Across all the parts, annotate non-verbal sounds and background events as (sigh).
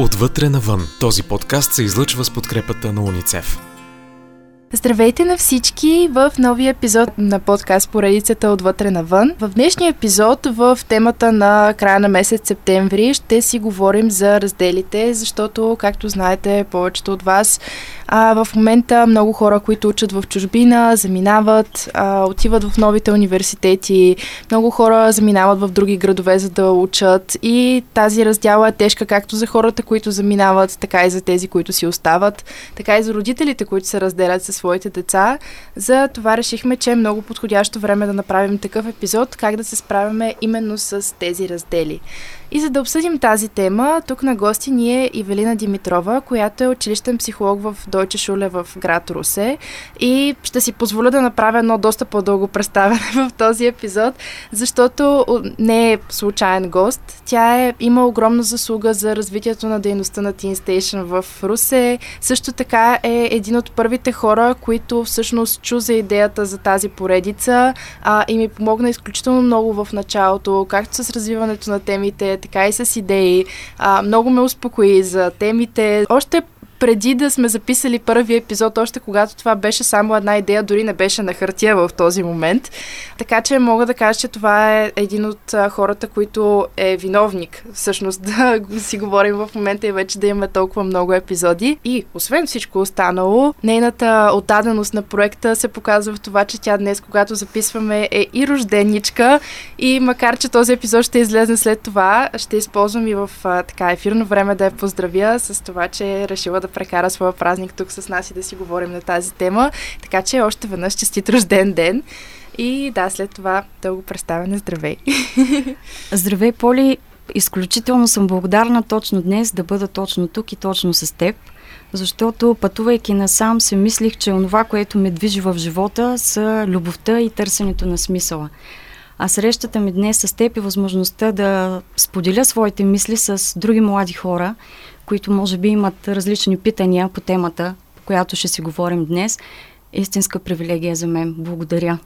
Отвътре навън. Този подкаст се излъчва с подкрепата на уницев. Здравейте на всички в новия епизод на подкаст поредицата Отвътре навън. В днешния епизод в темата на края на месец септември ще си говорим за разделите, защото, както знаете, повечето от вас а, в момента много хора, които учат в чужбина, заминават, а, отиват в новите университети, много хора заминават в други градове, за да учат и тази раздяла е тежка както за хората, които заминават, така и за тези, които си остават, така и за родителите, които се разделят със своите деца. За това решихме, че е много подходящо време да направим такъв епизод, как да се справяме именно с тези раздели. И за да обсъдим тази тема, тук на гости ни е Ивелина Димитрова, която е училищен психолог в Дойче Шуле в град Русе. И ще си позволя да направя едно доста по-дълго представяне (laughs) в този епизод, защото не е случайен гост. Тя е, има огромна заслуга за развитието на дейността на Teen Station в Русе. Също така е един от първите хора, които всъщност чу за идеята за тази поредица а, и ми помогна изключително много в началото, както с развиването на темите, така и с идеи. А, много ме успокои за темите. Още преди да сме записали първи епизод, още когато това беше само една идея, дори не беше на хартия в този момент. Така че мога да кажа, че това е един от хората, които е виновник, всъщност, (laughs) да си говорим в момента и вече да имаме толкова много епизоди. И освен всичко останало, нейната отдаденост на проекта се показва в това, че тя днес, когато записваме, е и рожденичка. И макар, че този епизод ще излезе след това, ще използвам и в така ефирно време да я поздравя с това, че е решила да прекара своя празник тук с нас и да си говорим на тази тема. Така че още веднъж честит рожден ден. И да, след това дълго представяне. Здравей! (laughs) Здравей, Поли! Изключително съм благодарна точно днес да бъда точно тук и точно с теб, защото пътувайки насам се мислих, че онова, което ме движи в живота са любовта и търсенето на смисъла. А срещата ми днес с теб е възможността да споделя своите мисли с други млади хора, които може би имат различни питания по темата, по която ще си говорим днес. Истинска привилегия за мен. Благодаря.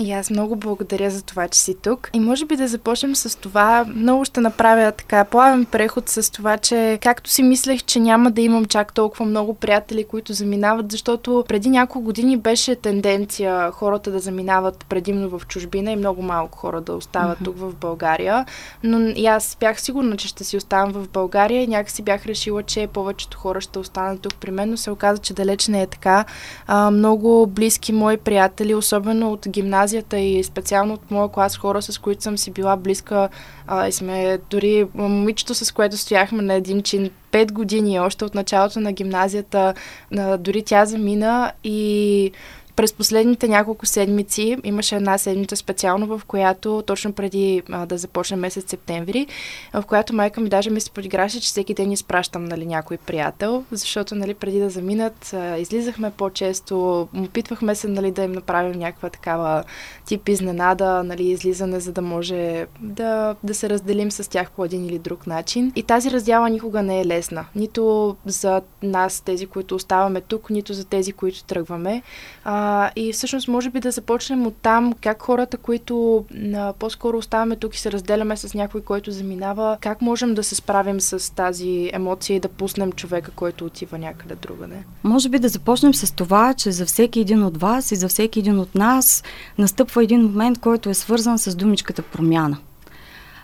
И аз много благодаря за това, че си тук. И може би да започнем с това. Много ще направя така плавен преход с това, че както си мислех, че няма да имам чак толкова много приятели, които заминават, защото преди няколко години беше тенденция хората да заминават предимно в чужбина и много малко хора да остават mm-hmm. тук в България. Но и аз бях сигурна, че ще си оставам в България и някакси бях решила, че повечето хора ще останат тук при мен, но се оказа, че далеч не е така. А, много близки мои приятели, особено от гимназия, гимназията и специално от моя клас хора, с които съм си била близка а, и сме дори момичето, с което стояхме на един чин 5 години, още от началото на гимназията, а, дори тя замина и през последните няколко седмици имаше една седмица специално, в която точно преди а, да започне месец септември, в която майка ми даже ми се подиграше, че всеки ден изпращам нали, някой приятел, защото нали, преди да заминат а, излизахме по-често, опитвахме се нали, да им направим някаква такава тип изненада, нали, излизане, за да може да, да се разделим с тях по един или друг начин. И тази раздяла никога не е лесна. Нито за нас, тези, които оставаме тук, нито за тези, които тръгваме. А, и всъщност, може би да започнем от там, как хората, които а, по-скоро оставаме тук и се разделяме с някой, който заминава, как можем да се справим с тази емоция и да пуснем човека, който отива някъде другаде? Може би да започнем с това, че за всеки един от вас и за всеки един от нас настъпва един момент, който е свързан с думичката промяна.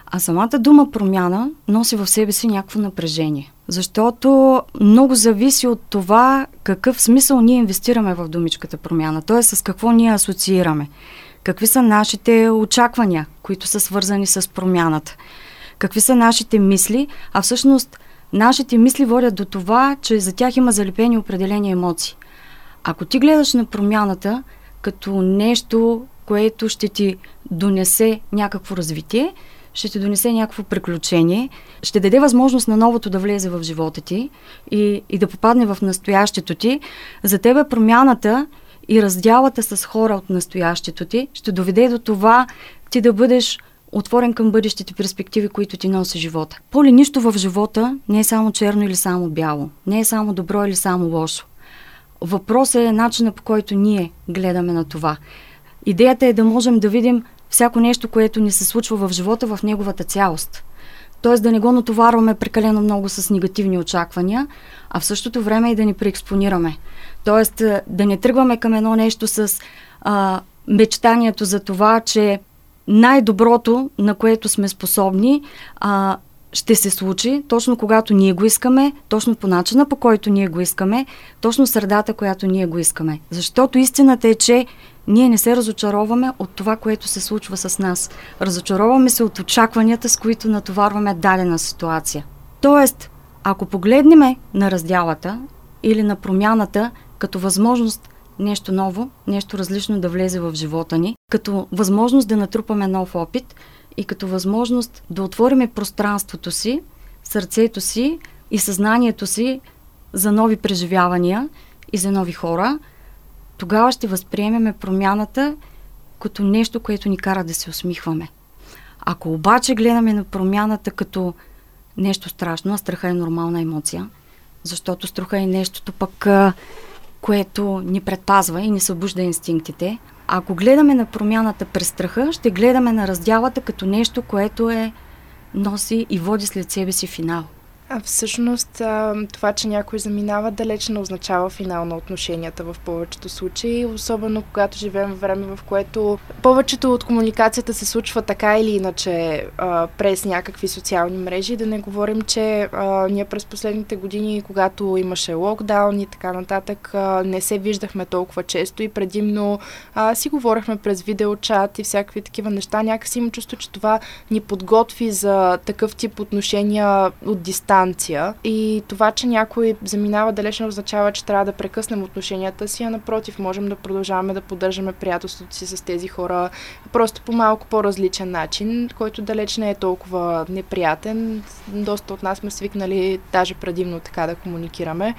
А самата дума промяна носи в себе си някакво напрежение. Защото много зависи от това какъв смисъл ние инвестираме в думичката промяна, т.е. с какво ние асоциираме. Какви са нашите очаквания, които са свързани с промяната. Какви са нашите мисли, а всъщност нашите мисли водят до това, че за тях има залепени определени емоции. Ако ти гледаш на промяната като нещо, което ще ти донесе някакво развитие, ще ти донесе някакво приключение, ще даде възможност на новото да влезе в живота ти и, и да попадне в настоящето ти. За тебе промяната и раздялата с хора от настоящето ти ще доведе до това ти да бъдеш отворен към бъдещите перспективи, които ти носи живота. Поли нищо в живота не е само черно или само бяло. Не е само добро или само лошо. Въпросът е начина по който ние гледаме на това. Идеята е да можем да видим всяко нещо, което ни се случва в живота в неговата цялост. т.е. да не го натоварваме прекалено много с негативни очаквания, а в същото време и да ни преекспонираме. Тоест да не тръгваме към едно нещо с а, мечтанието за това, че най-доброто, на което сме способни, а, ще се случи точно когато ние го искаме, точно по начина по който ние го искаме, точно средата, която ние го искаме. Защото истината е, че ние не се разочароваме от това, което се случва с нас. Разочароваме се от очакванията, с които натоварваме дадена ситуация. Тоест, ако погледнем на раздялата или на промяната като възможност нещо ново, нещо различно да влезе в живота ни, като възможност да натрупаме нов опит и като възможност да отвориме пространството си, сърцето си и съзнанието си за нови преживявания и за нови хора, тогава ще възприемеме промяната като нещо, което ни кара да се усмихваме. Ако обаче гледаме на промяната като нещо страшно, а страха е нормална емоция, защото страха е нещото пък, което ни предпазва и ни събужда инстинктите. Ако гледаме на промяната през страха, ще гледаме на раздялата като нещо, което е носи и води след себе си финал. А всъщност това, че някой заминава, далеч не означава финал на отношенията в повечето случаи, особено когато живеем в време, в което повечето от комуникацията се случва така или иначе през някакви социални мрежи. Да не говорим, че ние през последните години, когато имаше локдаун и така нататък, не се виждахме толкова често и предимно си говорихме през видеочат и всякакви такива неща. Някакси имам чувство, че това ни подготви за такъв тип отношения от дистанция дистанция и това, че някой заминава далеч не означава, че трябва да прекъснем отношенията си, а напротив, можем да продължаваме да поддържаме приятелството си с тези хора просто по малко по-различен начин, който далеч не е толкова неприятен. Доста от нас сме свикнали даже предимно така да комуникираме.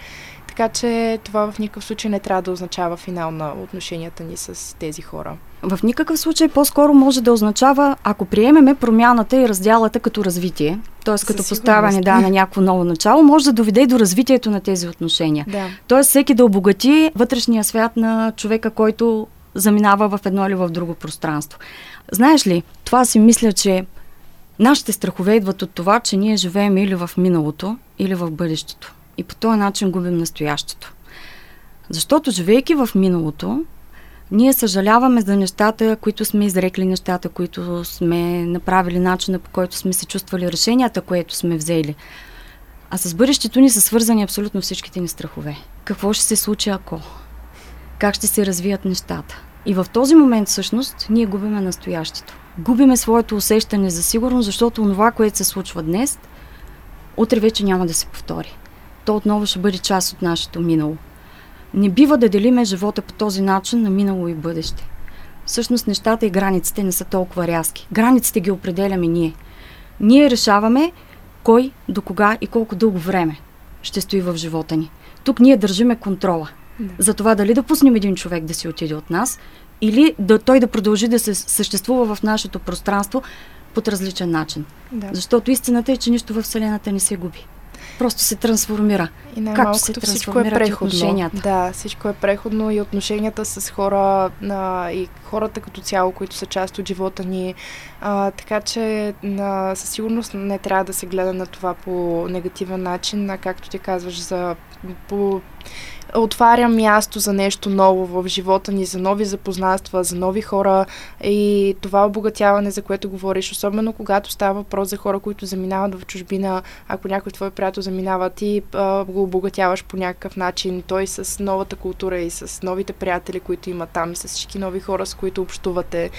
Така че това в никакъв случай не трябва да означава финал на отношенията ни с тези хора. В никакъв случай по-скоро може да означава, ако приемеме промяната и разделата като развитие, т.е. като поставяне да, на някакво ново начало, може да доведе и до развитието на тези отношения. Да. Тоест всеки да обогати вътрешния свят на човека, който заминава в едно или в друго пространство. Знаеш ли, това си мисля, че нашите страхове идват от това, че ние живеем или в миналото, или в бъдещето. И по този начин губим настоящето. Защото живейки в миналото, ние съжаляваме за нещата, които сме изрекли, нещата, които сме направили, начина по който сме се чувствали, решенията, които сме взели. А с бъдещето ни са свързани абсолютно всичките ни страхове. Какво ще се случи ако? Как ще се развият нещата? И в този момент всъщност ние губиме настоящето. Губиме своето усещане за сигурност, защото това, което се случва днес, утре вече няма да се повтори. То отново ще бъде част от нашето минало. Не бива да делиме живота по този начин на минало и бъдеще. Всъщност нещата и границите не са толкова рязки. Границите ги определяме ние. Ние решаваме кой, до кога и колко дълго време ще стои в живота ни. Тук ние държиме контрола. Да. За това дали да пуснем един човек да си отиде от нас или да, той да продължи да се съществува в нашето пространство под различен начин. Да. Защото истината е, че нищо в Вселената не се губи просто се трансформира. И най-малкото се всичко е преходно. Отношенията. Да, всичко е преходно и отношенията с хора а, и хората като цяло, които са част от живота ни. А, така че а, със сигурност не трябва да се гледа на това по негативен начин, а както ти казваш, за по отваря място за нещо ново в живота ни, за нови запознанства, за нови хора и това обогатяване, за което говориш, особено когато става въпрос за хора, които заминават в чужбина, ако някой твой приятел заминава, ти а, го обогатяваш по някакъв начин, той с новата култура и с новите приятели, които има там, с всички нови хора, с които общувате.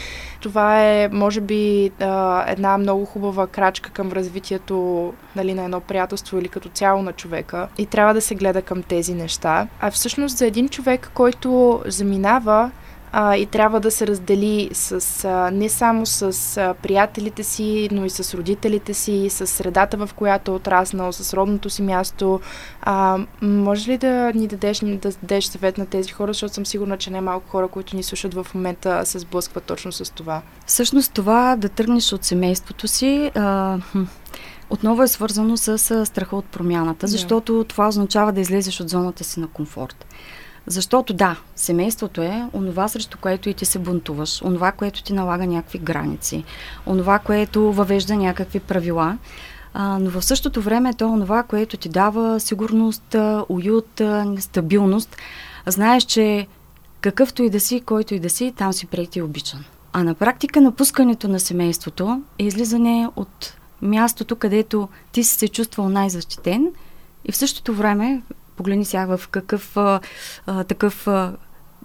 Това е, може би, а, една много хубава крачка към развитието нали, на едно приятелство или като цяло на човека и трябва да се гледа към тези неща. А всъщност за един човек, който заминава а, и трябва да се раздели с, а, не само с а, приятелите си, но и с родителите си, с средата, в която е отраснал, с родното си място. А, може ли да ни дадеш, да дадеш съвет на тези хора, защото съм сигурна, че не малко хора, които ни слушат в момента, се сблъскват точно с това? Всъщност това да тръгнеш от семейството си, а, отново е свързано с страха от промяната, защото yeah. това означава да излезеш от зоната си на комфорт. Защото да, семейството е онова, срещу което и ти се бунтуваш, онова, което ти налага някакви граници, онова, което въвежда някакви правила. а, но в същото време то е това, което ти дава сигурност, уют, стабилност. Знаеш, че какъвто и да си, който и да си, там си прети обичан. А на практика напускането на семейството е излизане от мястото, където ти си се чувствал най-защитен и в същото време, погледни сега в какъв а, а, такъв а,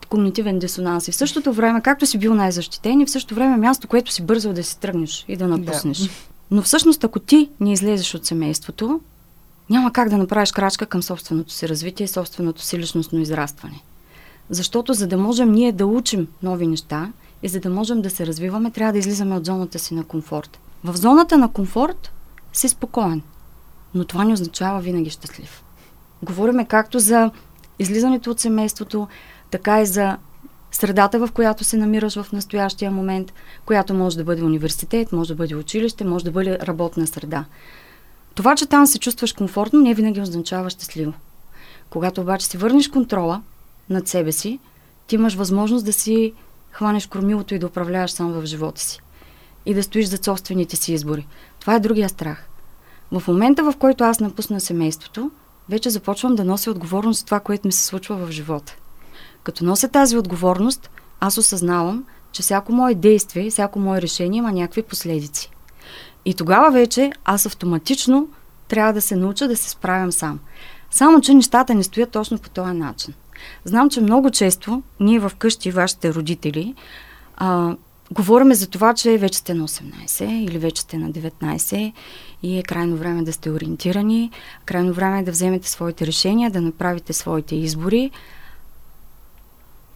когнитивен дисонанс. И в същото време, както си бил най-защитен, и в същото време място, което си бързал да си тръгнеш и да напуснеш. Да. Но всъщност, ако ти не излезеш от семейството, няма как да направиш крачка към собственото си развитие и собственото си личностно израстване. Защото за да можем ние да учим нови неща и за да можем да се развиваме, трябва да излизаме от зоната си на комфорт. В зоната на комфорт си спокоен, но това не означава винаги щастлив. Говориме както за излизането от семейството, така и за средата, в която се намираш в настоящия момент, която може да бъде университет, може да бъде училище, може да бъде работна среда. Това, че там се чувстваш комфортно, не винаги означава щастливо. Когато обаче си върнеш контрола над себе си, ти имаш възможност да си хванеш кормилото и да управляваш сам в живота си. И да стоиш за собствените си избори. Това е другия страх. В момента, в който аз напусна семейството, вече започвам да нося отговорност за това, което ми се случва в живота. Като нося тази отговорност, аз осъзнавам, че всяко мое действие, всяко мое решение има някакви последици. И тогава вече аз автоматично трябва да се науча да се справям сам. Само, че нещата не стоят точно по този начин. Знам, че много често ние в къщи, вашите родители, а, говориме за това, че вече сте на 18 или вече сте на 19 и е крайно време да сте ориентирани, крайно време е да вземете своите решения, да направите своите избори.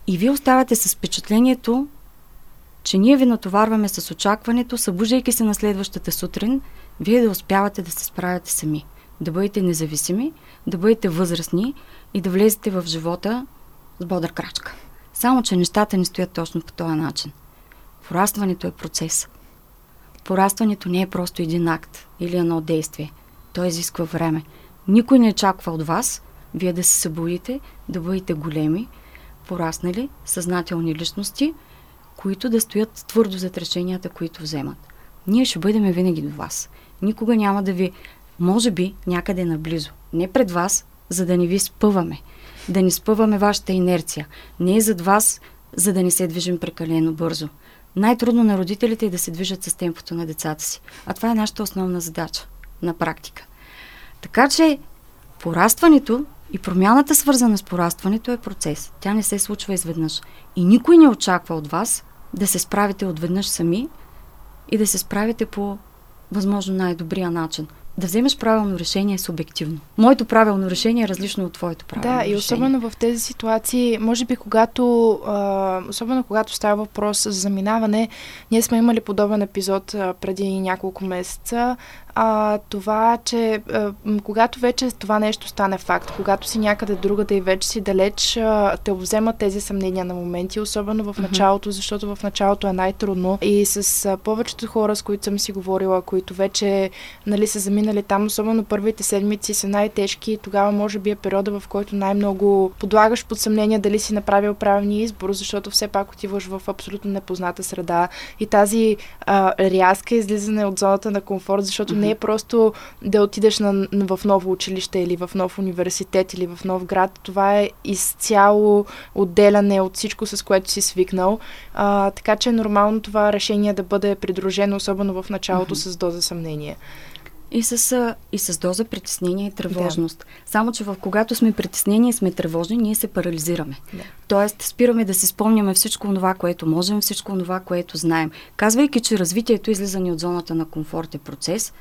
И вие оставате с впечатлението, че ние ви натоварваме с очакването, събуждайки се на следващата сутрин, вие да успявате да се справяте сами, да бъдете независими, да бъдете възрастни и да влезете в живота с бодър крачка. Само, че нещата не стоят точно по този начин. Порастването е процес. Порастването не е просто един акт или едно действие. То изисква време. Никой не очаква от вас вие да се събудите, да бъдете големи, пораснали, съзнателни личности, които да стоят твърдо зад решенията, които вземат. Ние ще бъдем винаги до вас. Никога няма да ви, може би, някъде наблизо. Не пред вас, за да не ви спъваме. Да ни спъваме вашата инерция. Не е зад вас, за да не се движим прекалено бързо. Най-трудно на родителите е да се движат с темпото на децата си. А това е нашата основна задача на практика. Така че порастването и промяната, свързана с порастването, е процес. Тя не се случва изведнъж. И никой не очаква от вас да се справите отведнъж сами и да се справите по възможно най-добрия начин да вземеш правилно решение е субективно. Моето правилно решение е различно от твоето правилно Да, решение. и особено в тези ситуации, може би когато, а, особено когато става въпрос за заминаване, ние сме имали подобен епизод а, преди няколко месеца, а, това, че а, когато вече това нещо стане факт, когато си някъде другата и вече си далеч, а, те вземат тези съмнения на моменти, особено в началото, защото в началото е най-трудно. И с а, повечето хора, с които съм си говорила, които вече нали, са заминали там, особено първите седмици са най-тежки. И тогава може би е периода, в който най-много подлагаш под съмнение дали си направил правилния избор, защото все пак отиваш в абсолютно непозната среда. И тази а, рязка излизане от зоната на комфорт, защото mm-hmm не е просто да отидеш на, в ново училище или в нов университет или в нов град. Това е изцяло отделяне от всичко, с което си свикнал. А, така че е нормално това решение да бъде придружено, особено в началото, mm-hmm. с доза съмнение. И с, и с доза притеснение и тревожност. Да. Само, че в когато сме притеснени и сме тревожни, ние се парализираме. Да. Тоест, спираме да си спомняме всичко това, което можем, всичко това, което знаем. Казвайки, че развитието, излизане от зоната на комфорт е процес,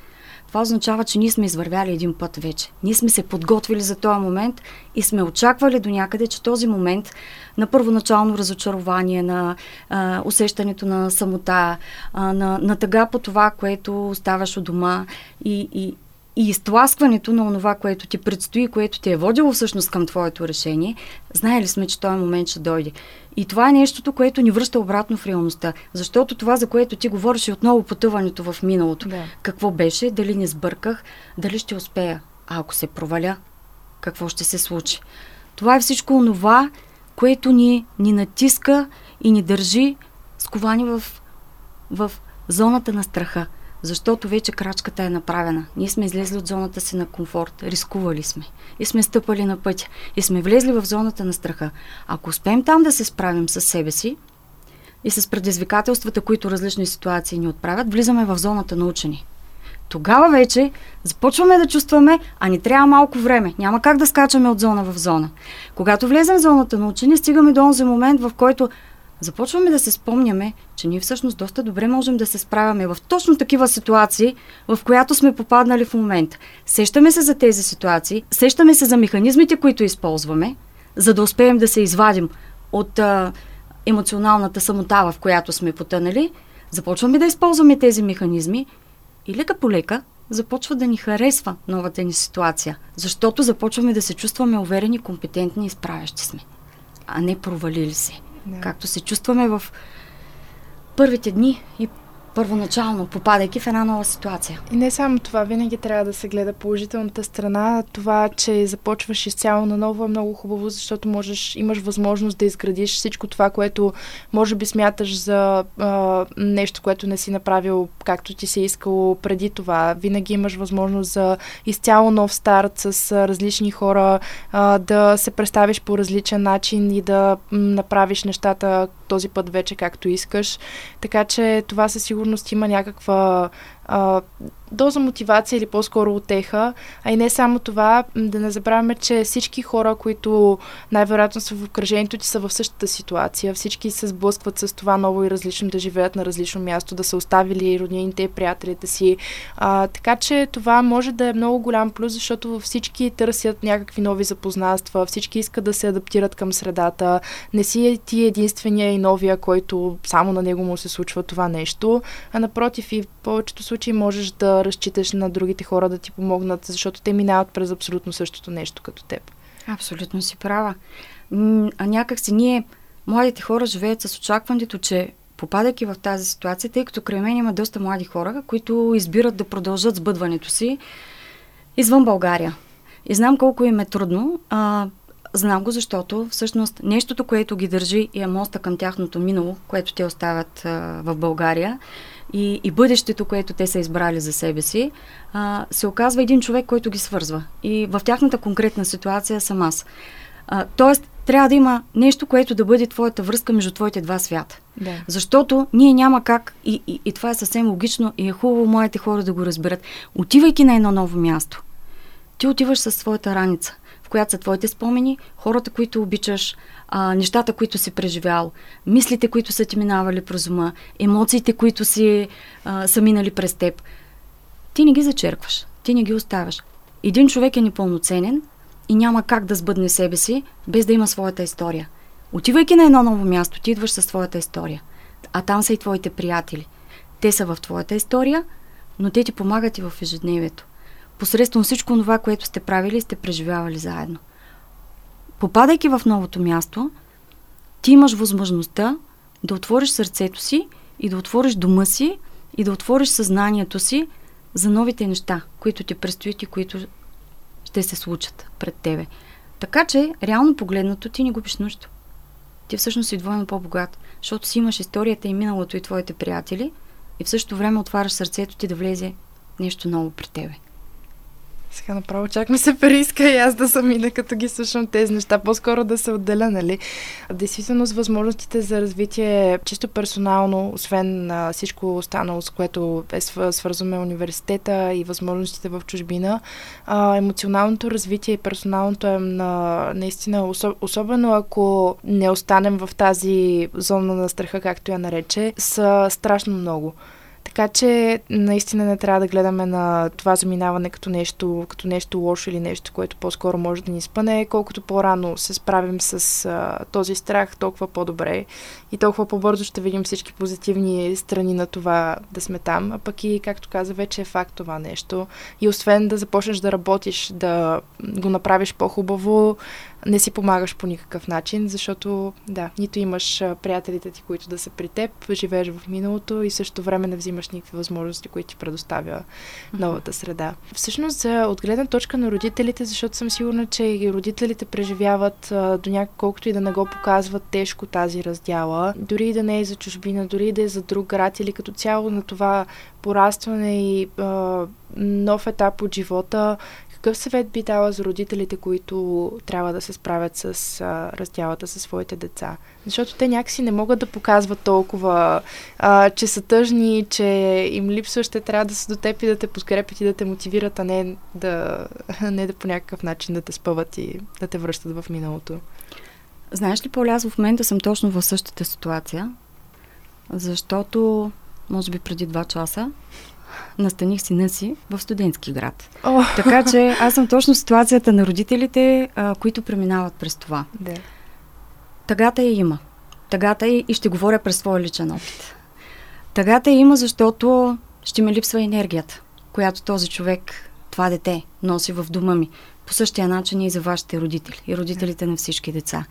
това означава, че ние сме извървяли един път вече. Ние сме се подготвили за този момент и сме очаквали до някъде, че този момент на първоначално разочарование, на а, усещането на самота, а, на, на тъга по това, което оставаш от дома и, и, и изтласкването на това, което ти предстои, което ти е водило всъщност към твоето решение, знаели сме, че този момент ще дойде. И това е нещото, което ни връща обратно в реалността. Защото това, за което ти говориш, е отново потъването в миналото. Да. Какво беше, дали не сбърках, дали ще успея. А ако се проваля, какво ще се случи? Това е всичко онова, което ни, ни натиска и ни държи сковани в, в зоната на страха. Защото вече крачката е направена. Ние сме излезли от зоната си на комфорт, рискували сме и сме стъпали на пътя и сме влезли в зоната на страха. Ако успеем там да се справим с себе си и с предизвикателствата, които различни ситуации ни отправят, влизаме в зоната на учени. Тогава вече започваме да чувстваме, а ни трябва малко време. Няма как да скачаме от зона в зона. Когато влезем в зоната на учене, стигаме до този момент, в който започваме да се спомняме, че ние всъщност доста добре можем да се справяме в точно такива ситуации, в която сме попаднали в момента. Сещаме се за тези ситуации, сещаме се за механизмите, които използваме, за да успеем да се извадим от а, емоционалната самота, в която сме потънали. Започваме да използваме тези механизми и лека по лека започва да ни харесва новата ни ситуация, защото започваме да се чувстваме уверени, компетентни и справящи сме, а не провалили се. Както се чувстваме в първите дни и първоначално, попадайки в една нова ситуация. И не само това, винаги трябва да се гледа положителната страна. Това, че започваш изцяло на ново е много хубаво, защото можеш, имаш възможност да изградиш всичко това, което може би смяташ за а, нещо, което не си направил както ти се искало преди това. Винаги имаш възможност за изцяло нов старт с различни хора, а, да се представиш по различен начин и да направиш нещата този път вече както искаш. Така че това със сигурност има някаква а, доза мотивация или по-скоро отеха. А и не само това, да не забравяме, че всички хора, които най-вероятно са в обкръжението ти, са в същата ситуация. Всички се сблъскват с това ново и различно да живеят на различно място, да са оставили роднините и приятелите си. А, така че това може да е много голям плюс, защото всички търсят някакви нови запознанства, всички искат да се адаптират към средата. Не си ти единствения и новия, който само на него му се случва това нещо, а напротив и в повечето случаи можеш да разчиташ на другите хора да ти помогнат, защото те минават през абсолютно същото нещо като теб. Абсолютно си права. А някак си ние, младите хора, живеят с очакването, че попадайки в тази ситуация, тъй като край мен има доста млади хора, които избират да продължат сбъдването си извън България. И знам колко им е трудно. А, знам го, защото всъщност нещото, което ги държи и е моста към тяхното минало, което те оставят а, в България, и, и бъдещето, което те са избрали за себе си, а, се оказва един човек, който ги свързва. И в тяхната конкретна ситуация съм аз. А, тоест, трябва да има нещо, което да бъде твоята връзка между твоите два свята. Да. Защото ние няма как, и, и, и това е съвсем логично, и е хубаво моите хора да го разберат. Отивайки на едно ново място, ти отиваш със своята раница, която са твоите спомени, хората, които обичаш, а, нещата, които си преживял, мислите, които са ти минавали през ума, емоциите, които си, а, са минали през теб. Ти не ги зачеркваш, ти не ги оставяш. Един човек е непълноценен и няма как да сбъдне себе си, без да има своята история. Отивайки на едно ново място, ти идваш със своята история. А там са и твоите приятели. Те са в твоята история, но те ти помагат и в ежедневието. Посредством всичко това, което сте правили, сте преживявали заедно попадайки в новото място, ти имаш възможността да отвориш сърцето си и да отвориш дома си и да отвориш съзнанието си за новите неща, които ти предстоят и които ще се случат пред тебе. Така че, реално погледнато, ти не губиш нищо. Ти всъщност си двойно по-богат, защото си имаш историята и миналото и твоите приятели и в същото време отваряш сърцето ти да влезе нещо ново при тебе. Сега направо чак ми се прииска и аз да съм и като ги слушам тези неща. По-скоро да се отделя, нали? Действително с възможностите за развитие чисто персонално, освен а, всичко останало, с което е свързваме университета и възможностите в чужбина, а, емоционалното развитие и персоналното е на, наистина, особено ако не останем в тази зона на страха, както я нарече, са страшно много. Така че наистина не трябва да гледаме на това заминаване като нещо, като нещо лошо или нещо, което по-скоро може да ни спъне. Колкото по-рано се справим с а, този страх, толкова по-добре и толкова по-бързо ще видим всички позитивни страни на това да сме там. А пък и, както каза, вече е факт това нещо. И освен да започнеш да работиш, да го направиш по-хубаво, не си помагаш по никакъв начин, защото да, нито имаш приятелите ти, които да са при теб, живееш в миналото и също време не взимаш сегашните възможности, които ти предоставя новата среда. Всъщност, за от гледна точка на родителите, защото съм сигурна, че и родителите преживяват до някакво, колкото и да не го показват тежко тази раздяла, дори и да не е за чужбина, дори и да е за друг град или като цяло на това порастване и а, нов етап от живота, какъв съвет би дала за родителите, които трябва да се справят с а, раздялата със своите деца? Защото те някакси не могат да показват толкова, а, че са тъжни, че им липсва, ще трябва да са до теб и да те подкрепят и да те мотивират, а не да, (laughs) не да по някакъв начин да те спъват и да те връщат в миналото. Знаеш ли, Поля, в момента съм точно в същата ситуация, защото, може би преди два часа, настаних сина си в студентски град. Oh. Така че аз съм точно в ситуацията на родителите, а, които преминават през това. Да. Тъгата я има. Тъгата е и ще говоря през своя личен опит. Тъгата я има, защото ще ми липсва енергията, която този човек, това дете, носи в дома ми. По същия начин и за вашите родители и родителите на всички деца.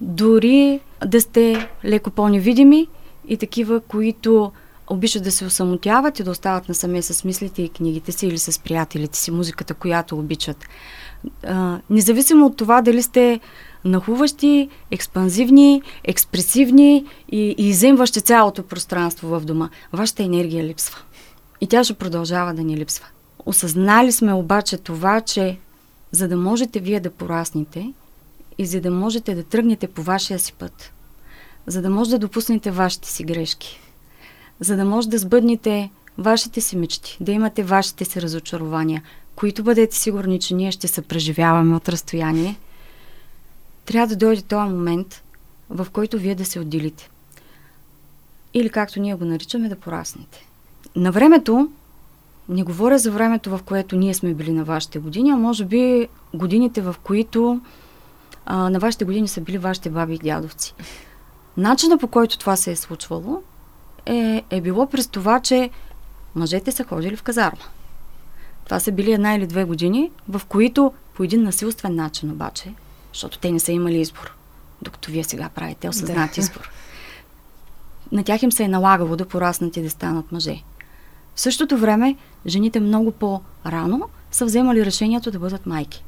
Дори да сте леко по-невидими и такива, които обичат да се осамотяват и да остават насаме с мислите и книгите си или с приятелите си, музиката, която обичат. А, независимо от това дали сте нахуващи, експанзивни, експресивни и, и иземващи цялото пространство в дома, вашата енергия липсва. И тя ще продължава да ни липсва. Осъзнали сме обаче това, че за да можете вие да порасните и за да можете да тръгнете по вашия си път, за да може да допуснете вашите си грешки, за да може да сбъднете вашите си мечти, да имате вашите си разочарования, които бъдете сигурни, че ние ще се преживяваме от разстояние, трябва да дойде този момент, в който вие да се отделите. Или както ние го наричаме, да пораснете. На времето, не говоря за времето, в което ние сме били на вашите години, а може би годините, в които а, на вашите години са били вашите баби и дядовци. Начина по който това се е случвало е, е било през това, че мъжете са ходили в казарма. Това са били една или две години, в които по един насилствен начин обаче, защото те не са имали избор, докато вие сега правите осъзнат да. избор. На тях им се е налагало да пораснат и да станат мъже. В същото време, жените много по-рано са вземали решението да бъдат майки.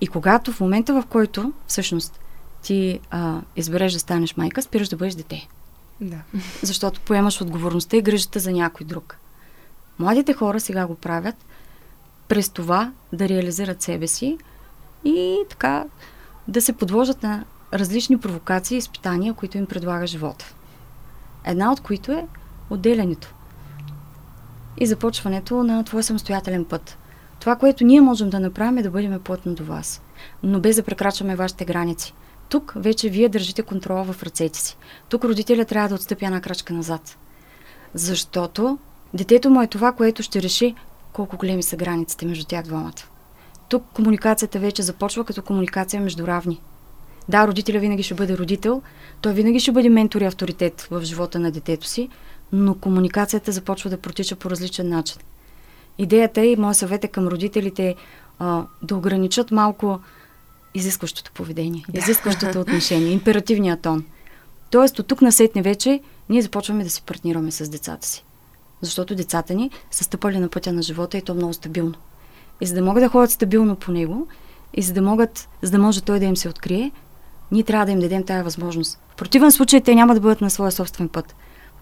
И когато в момента, в който всъщност ти а, избереш да станеш майка, спираш да бъдеш дете. Да. Защото поемаш отговорността и грижата за някой друг. Младите хора сега го правят през това да реализират себе си и така да се подложат на различни провокации и изпитания, които им предлага живота. Една от които е отделянето и започването на твой самостоятелен път. Това, което ние можем да направим е да бъдем плътно до вас, но без да прекрачваме вашите граници. Тук вече вие държите контрола в ръцете си. Тук родителя трябва да отстъпи една крачка назад. Защото детето му е това, което ще реши колко големи са границите между тях двамата. Тук комуникацията вече започва като комуникация между равни. Да, родителя винаги ще бъде родител, той винаги ще бъде ментор и авторитет в живота на детето си, но комуникацията започва да протича по различен начин. Идеята е и моят съвет е към родителите а, да ограничат малко изискващото поведение, да. изискващото (laughs) отношение, императивния тон. Тоест, от тук насетне вече ние започваме да се партнираме с децата си. Защото децата ни са стъпали на пътя на живота и то много стабилно. И за да могат да ходят стабилно по него, и за да, могат, за да може той да им се открие, ние трябва да им дадем тази възможност. В противен случай те няма да бъдат на своя собствен път.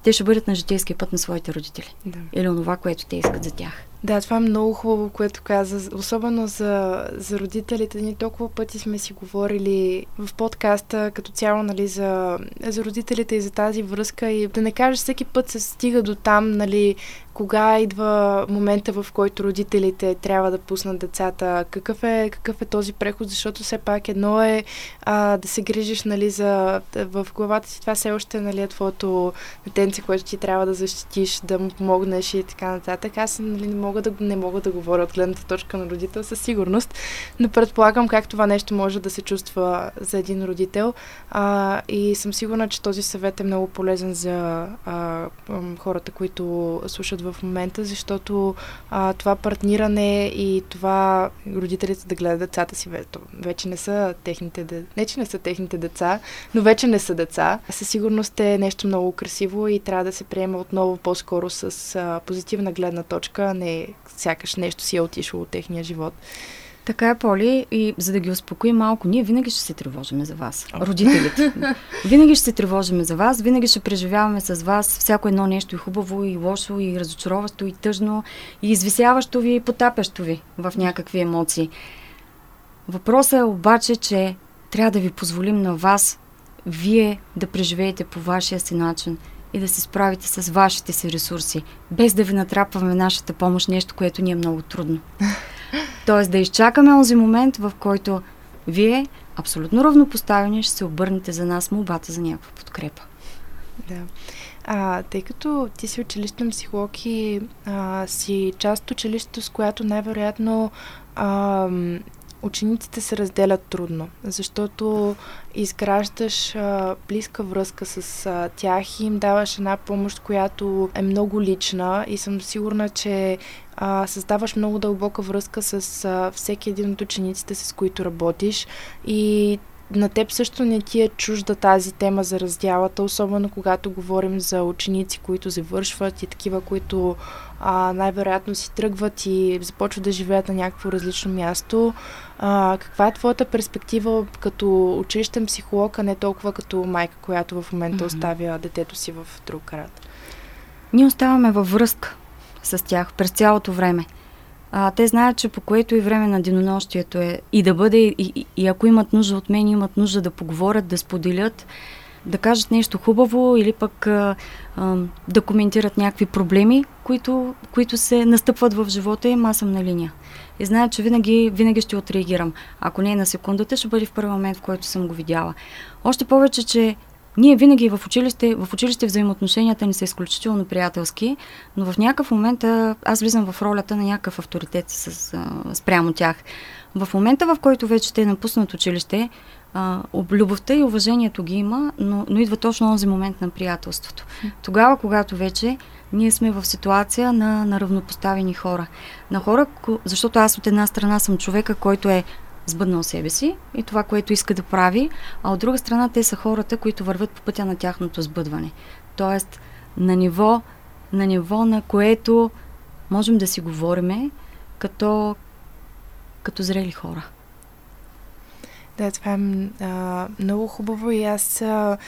Те ще бъдат на житейския път на своите родители. Да. Или онова, което те искат за тях. Да, това е много хубаво, което каза. Особено за, за родителите. Ние толкова пъти сме си говорили в подкаста като цяло нали, за, за родителите и за тази връзка. И да не кажеш, всеки път се стига до там, нали, кога идва момента, в който родителите трябва да пуснат децата, какъв е, какъв е този преход, защото все пак едно е а, да се грижиш нали, за, в главата си, това все още нали, е твоето детенце, което ти трябва да защитиш, да му помогнеш и така нататък. Аз нали, не мога да, не мога да говоря от гледната точка на родител със сигурност, но предполагам как това нещо може да се чувства за един родител. А, и съм сигурна, че този съвет е много полезен за а, хората, които слушат в момента, защото а, това партниране и това родителите да гледат децата си, вече не са техните, не че не са техните деца, но вече не са деца. Със сигурност е нещо много красиво и трябва да се приема отново по-скоро с а, позитивна гледна точка, а не сякаш нещо си е отишло от техния живот. Така е, Поли, и за да ги успокоим малко, ние винаги ще се тревожиме за вас, oh. родителите. (laughs) винаги ще се тревожиме за вас, винаги ще преживяваме с вас всяко едно нещо и хубаво, и лошо, и разочароващо, и тъжно, и извисяващо ви, и потапящо ви в някакви емоции. Въпросът е обаче, че трябва да ви позволим на вас, вие да преживеете по вашия си начин и да се справите с вашите си ресурси, без да ви натрапваме нашата помощ, нещо, което ни е много трудно. Тоест да изчакаме този момент, в който вие, абсолютно равнопоставени, ще се обърнете за нас молбата за някаква подкрепа. Да. А, тъй като ти си училищен психолог и а, си част от училището, с която най-вероятно а, учениците се разделят трудно, защото изграждаш а, близка връзка с а, тях и им даваш една помощ, която е много лична и съм сигурна, че а, създаваш много дълбока връзка с а, всеки един от учениците, с които работиш. И на теб също не ти е чужда тази тема за раздялата, особено когато говорим за ученици, които завършват и такива, които а, най-вероятно си тръгват и започват да живеят на някакво различно място. А, каква е твоята перспектива като училищен психолог, а не толкова като майка, която в момента mm-hmm. оставя детето си в друг град? Ние оставаме във връзка с тях през цялото време. А, те знаят, че по което и време на денонощието е и да бъде, и, и, и ако имат нужда от мен, имат нужда да поговорят, да споделят, да кажат нещо хубаво или пък а, а, да коментират някакви проблеми, които, които се настъпват в живота им, аз съм на линия. И знаят, че винаги, винаги ще отреагирам. Ако не е на секундата, ще бъде в първи момент, в който съм го видяла. Още повече, че ние винаги в училище, в училище взаимоотношенията ни са изключително приятелски, но в някакъв момент аз влизам в ролята на някакъв авторитет с, а, спрямо тях. В момента, в който вече те напуснат училище, любовта и уважението ги има, но, но идва точно този момент на приятелството. Тогава, когато вече ние сме в ситуация на, на равнопоставени хора. На хора, защото аз от една страна съм човека, който е сбъднал себе си и това, което иска да прави, а от друга страна те са хората, които върват по пътя на тяхното сбъдване. Тоест, на ниво, на ниво, на което можем да си говориме като, като зрели хора. Да, това е а, много хубаво и аз, а,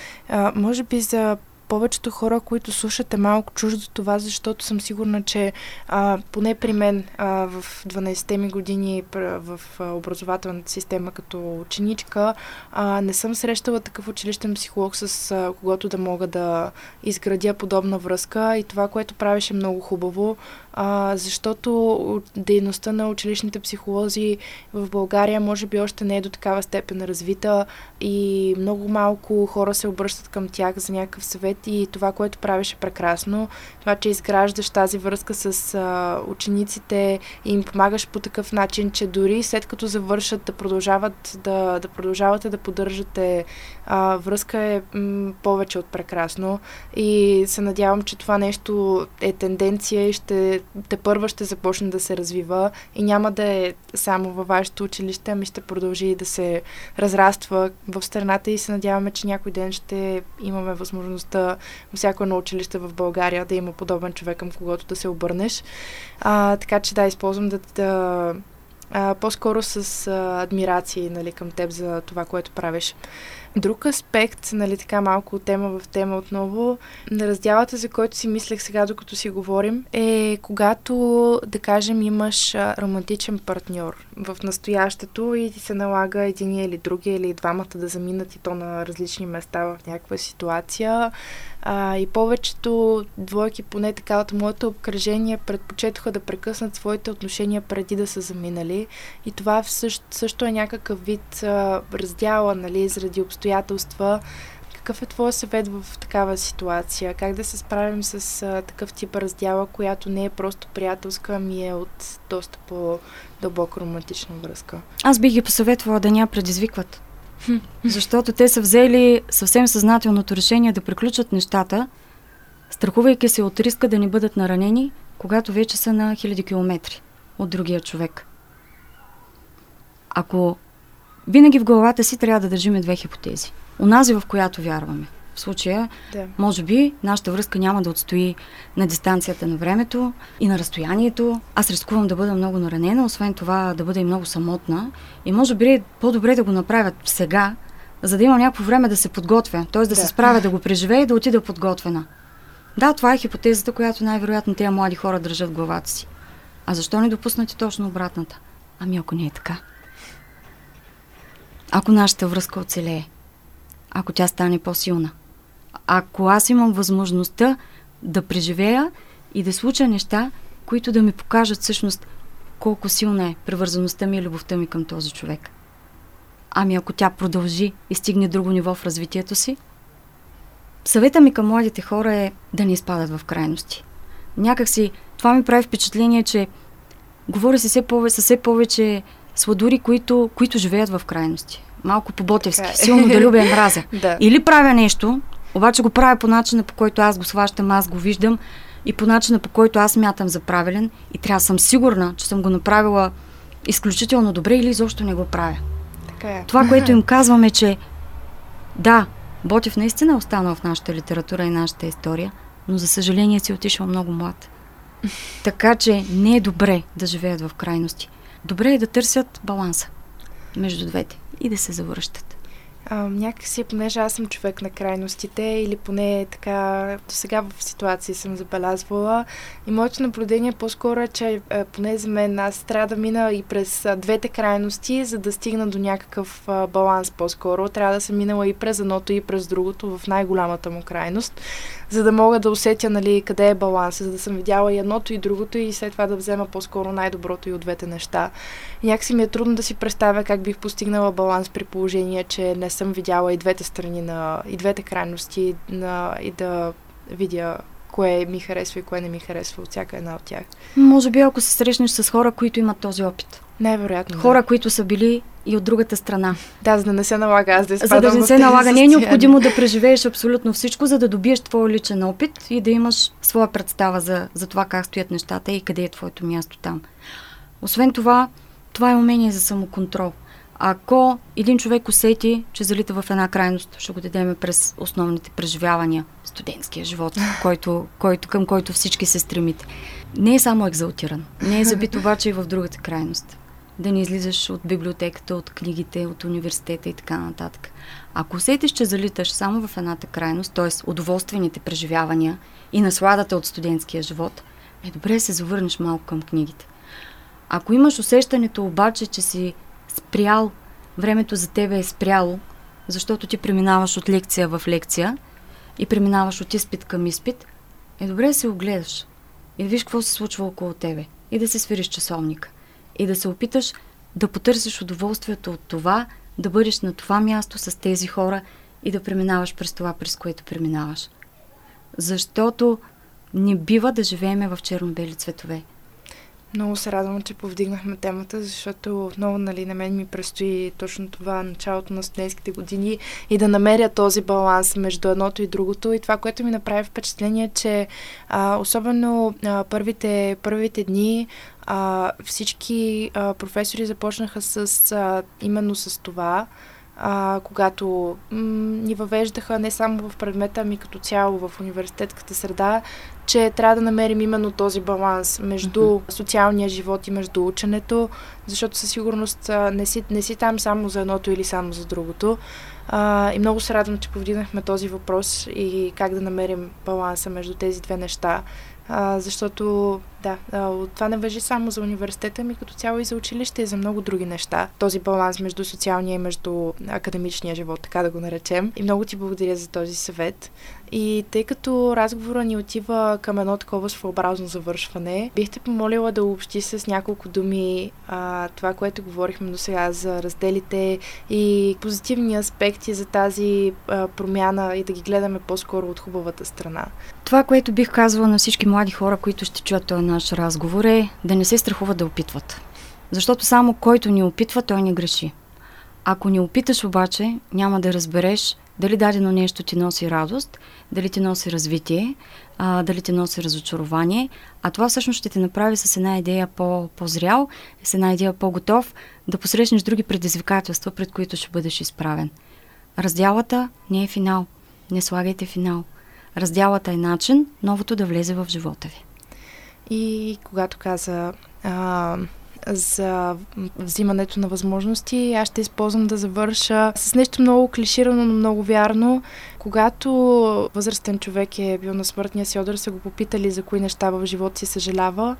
може би за повечето хора, които слушате малко чуждо това, защото съм сигурна, че а, поне при мен а, в 12-те ми години в образователната система като ученичка а, не съм срещала такъв училищен психолог, с а, когото да мога да изградя подобна връзка и това, което правеше много хубаво, а, защото дейността на училищните психолози в България може би още не е до такава степен развита и много малко хора се обръщат към тях за някакъв съвет и това, което правеше прекрасно, това, че изграждаш тази връзка с а, учениците и им помагаш по такъв начин, че дори след като завършат да продължават да, да продължавате да поддържате а, връзка е м, повече от прекрасно. И се надявам, че това нещо е тенденция и ще те първа ще започне да се развива и няма да е само във вашето училище, ами ще продължи да се разраства в страната и се надяваме, че някой ден ще имаме възможността във всяко едно училище в България да има подобен човек, към когото да се обърнеш. А, така че да, използвам да, да а, по-скоро с а, адмирации нали, към теб за това, което правиш. Друг аспект, нали така малко тема в тема отново, на разделата, за който си мислех сега, докато си говорим, е когато, да кажем, имаш романтичен партньор в настоящето и ти се налага един или други или двамата да заминат и то на различни места в някаква ситуация. А, и повечето двойки, поне така от моето обкръжение, предпочетоха да прекъснат своите отношения преди да са заминали. И това също, също е някакъв вид а, раздяла, нали, заради обстоятелства, Какъв е твой съвет в такава ситуация? Как да се справим с а, такъв тип раздяла, която не е просто приятелска, ами е от доста по-дълбока романтична връзка? Аз бих ги посъветвала да ня предизвикват. Защото те са взели съвсем съзнателното решение да приключат нещата, страхувайки се от риска да ни бъдат наранени, когато вече са на хиляди километри от другия човек. Ако винаги в главата си трябва да държиме две хипотези. Онази, в която вярваме. В случая, да. може би, нашата връзка няма да отстои на дистанцията на времето и на разстоянието. Аз рискувам да бъда много наранена, освен това да бъда и много самотна. И може би е по-добре да го направят сега, за да има някакво време да се подготвя. Т.е. да, да се справя да го преживея и да отида подготвена. Да, това е хипотезата, която най-вероятно тези млади хора държат в главата си. А защо не допуснати точно обратната? Ами ако не е така. Ако нашата връзка оцелее. Ако тя стане по-силна. Ако аз имам възможността да преживея и да случа неща, които да ми покажат всъщност колко силна е превързаността ми и любовта ми към този човек. Ами ако тя продължи и стигне друго ниво в развитието си, съвета ми към младите хора е да не изпадат в крайности. Някак си това ми прави впечатление, че говори се все повече, все повече сладури, които, които живеят в крайности. Малко по-ботевски. Е. Силно да любя мразя. (laughs) да. Или правя нещо, обаче го правя по начина, по който аз го сващам, аз го виждам и по начина, по който аз мятам за правилен и трябва да съм сигурна, че съм го направила изключително добре или изобщо не го правя. Така е. Това, което (laughs) им казваме, че да, Ботев наистина е останал в нашата литература и нашата история, но за съжаление си отишъл много млад. (laughs) Така че не е добре да живеят в крайности. Добре е да търсят баланса между двете и да се завръщат. А, някакси, понеже аз съм човек на крайностите или поне така до сега в ситуации съм забелязвала и моето наблюдение по-скоро е, че поне за мен аз трябва да мина и през двете крайности, за да стигна до някакъв баланс по-скоро. Трябва да съм минала и през едното и през другото в най-голямата му крайност за да мога да усетя нали, къде е баланс, за да съм видяла и едното и другото и след това да взема по-скоро най-доброто и от двете неща. И някакси ми е трудно да си представя как бих постигнала баланс при положение, че не съм видяла и двете страни на и двете крайности на, и да видя кое ми харесва и кое не ми харесва от всяка една от тях. Може би ако се срещнеш с хора, които имат този опит. Най-вероятно. Хора, да. които са били и от другата страна. Да, за да не се налага аз да За да не се налага. Не е необходимо да преживееш абсолютно всичко, за да добиеш твой личен опит и да имаш своя представа за, за това как стоят нещата и къде е твоето място там. Освен това, това е умение за самоконтрол. Ако един човек усети, че залита в една крайност, ще го дадем през основните преживявания, студентския живот, (laughs) който, който, към който всички се стремите. Не е само екзалтиран. Не е забит обаче и в другата крайност да не излизаш от библиотеката, от книгите, от университета и така нататък. Ако усетиш, че залиташ само в едната крайност, т.е. удоволствените преживявания и насладата от студентския живот, е добре да се завърнеш малко към книгите. Ако имаш усещането обаче, че си спрял, времето за тебе е спряло, защото ти преминаваш от лекция в лекция и преминаваш от изпит към изпит, е добре да се огледаш и да виж какво се случва около тебе и да се свириш часовника и да се опиташ да потърсиш удоволствието от това, да бъдеш на това място с тези хора и да преминаваш през това, през което преминаваш. Защото не бива да живееме в черно-бели цветове. Много се радвам, че повдигнахме темата, защото отново нали, на мен ми предстои точно това началото на студентските години и да намеря този баланс между едното и другото. И това, което ми направи впечатление, че а, особено а, първите, първите дни а, всички а, професори започнаха с а, именно с това, а, когато м- ни въвеждаха не само в предмета, ами като цяло в университетската среда, че трябва да намерим именно този баланс между социалния живот и между ученето, защото със сигурност не, си, не си там само за едното или само за другото. А, и много се радвам, че повдигнахме този въпрос и как да намерим баланса между тези две неща а, защото да, това не въжи само за университета ми, като цяло и за училище и за много други неща. Този баланс между социалния и между академичния живот, така да го наречем. И много ти благодаря за този съвет. И тъй като разговора ни отива към едно такова своеобразно завършване, бихте помолила да общи с няколко думи а, това, което говорихме до сега за разделите и позитивни аспекти за тази а, промяна и да ги гледаме по-скоро от хубавата страна. Това, което бих казала на всички млади хора, които ще чуят този наш разговор е да не се страхуват да опитват. Защото само който ни опитва, той ни греши. Ако не опиташ обаче, няма да разбереш дали дадено нещо ти носи радост, дали ти носи развитие, а, дали ти носи разочарование, а това всъщност ще те направи с една идея по, по-зрял, с една идея по-готов да посрещнеш други предизвикателства, пред които ще бъдеш изправен. Раздялата не е финал. Не слагайте финал. Раздялата е начин новото да влезе в живота ви. И когато каза а, за взимането на възможности. Аз ще използвам да завърша с нещо много клиширано, но много вярно. Когато възрастен човек е бил на смъртния си одър, са го попитали за кои неща в живота си съжалява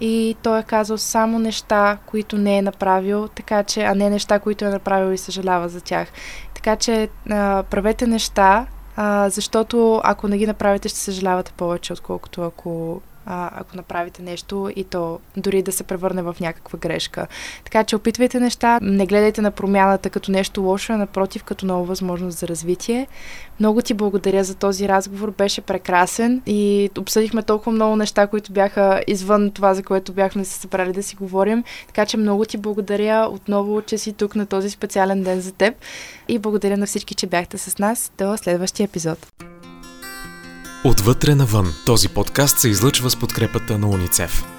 и той е казал само неща, които не е направил, така че, а не неща, които е направил и съжалява за тях. Така че а, правете неща, а, защото ако не ги направите, ще съжалявате повече, отколкото ако а, ако направите нещо и то дори да се превърне в някаква грешка. Така че опитвайте неща, не гледайте на промяната като нещо лошо, а напротив като нова възможност за развитие. Много ти благодаря за този разговор, беше прекрасен и обсъдихме толкова много неща, които бяха извън това, за което бяхме се събрали да си говорим. Така че много ти благодаря отново, че си тук на този специален ден за теб и благодаря на всички, че бяхте с нас. До следващия епизод. Отвътре навън. Този подкаст се излъчва с подкрепата на уницев.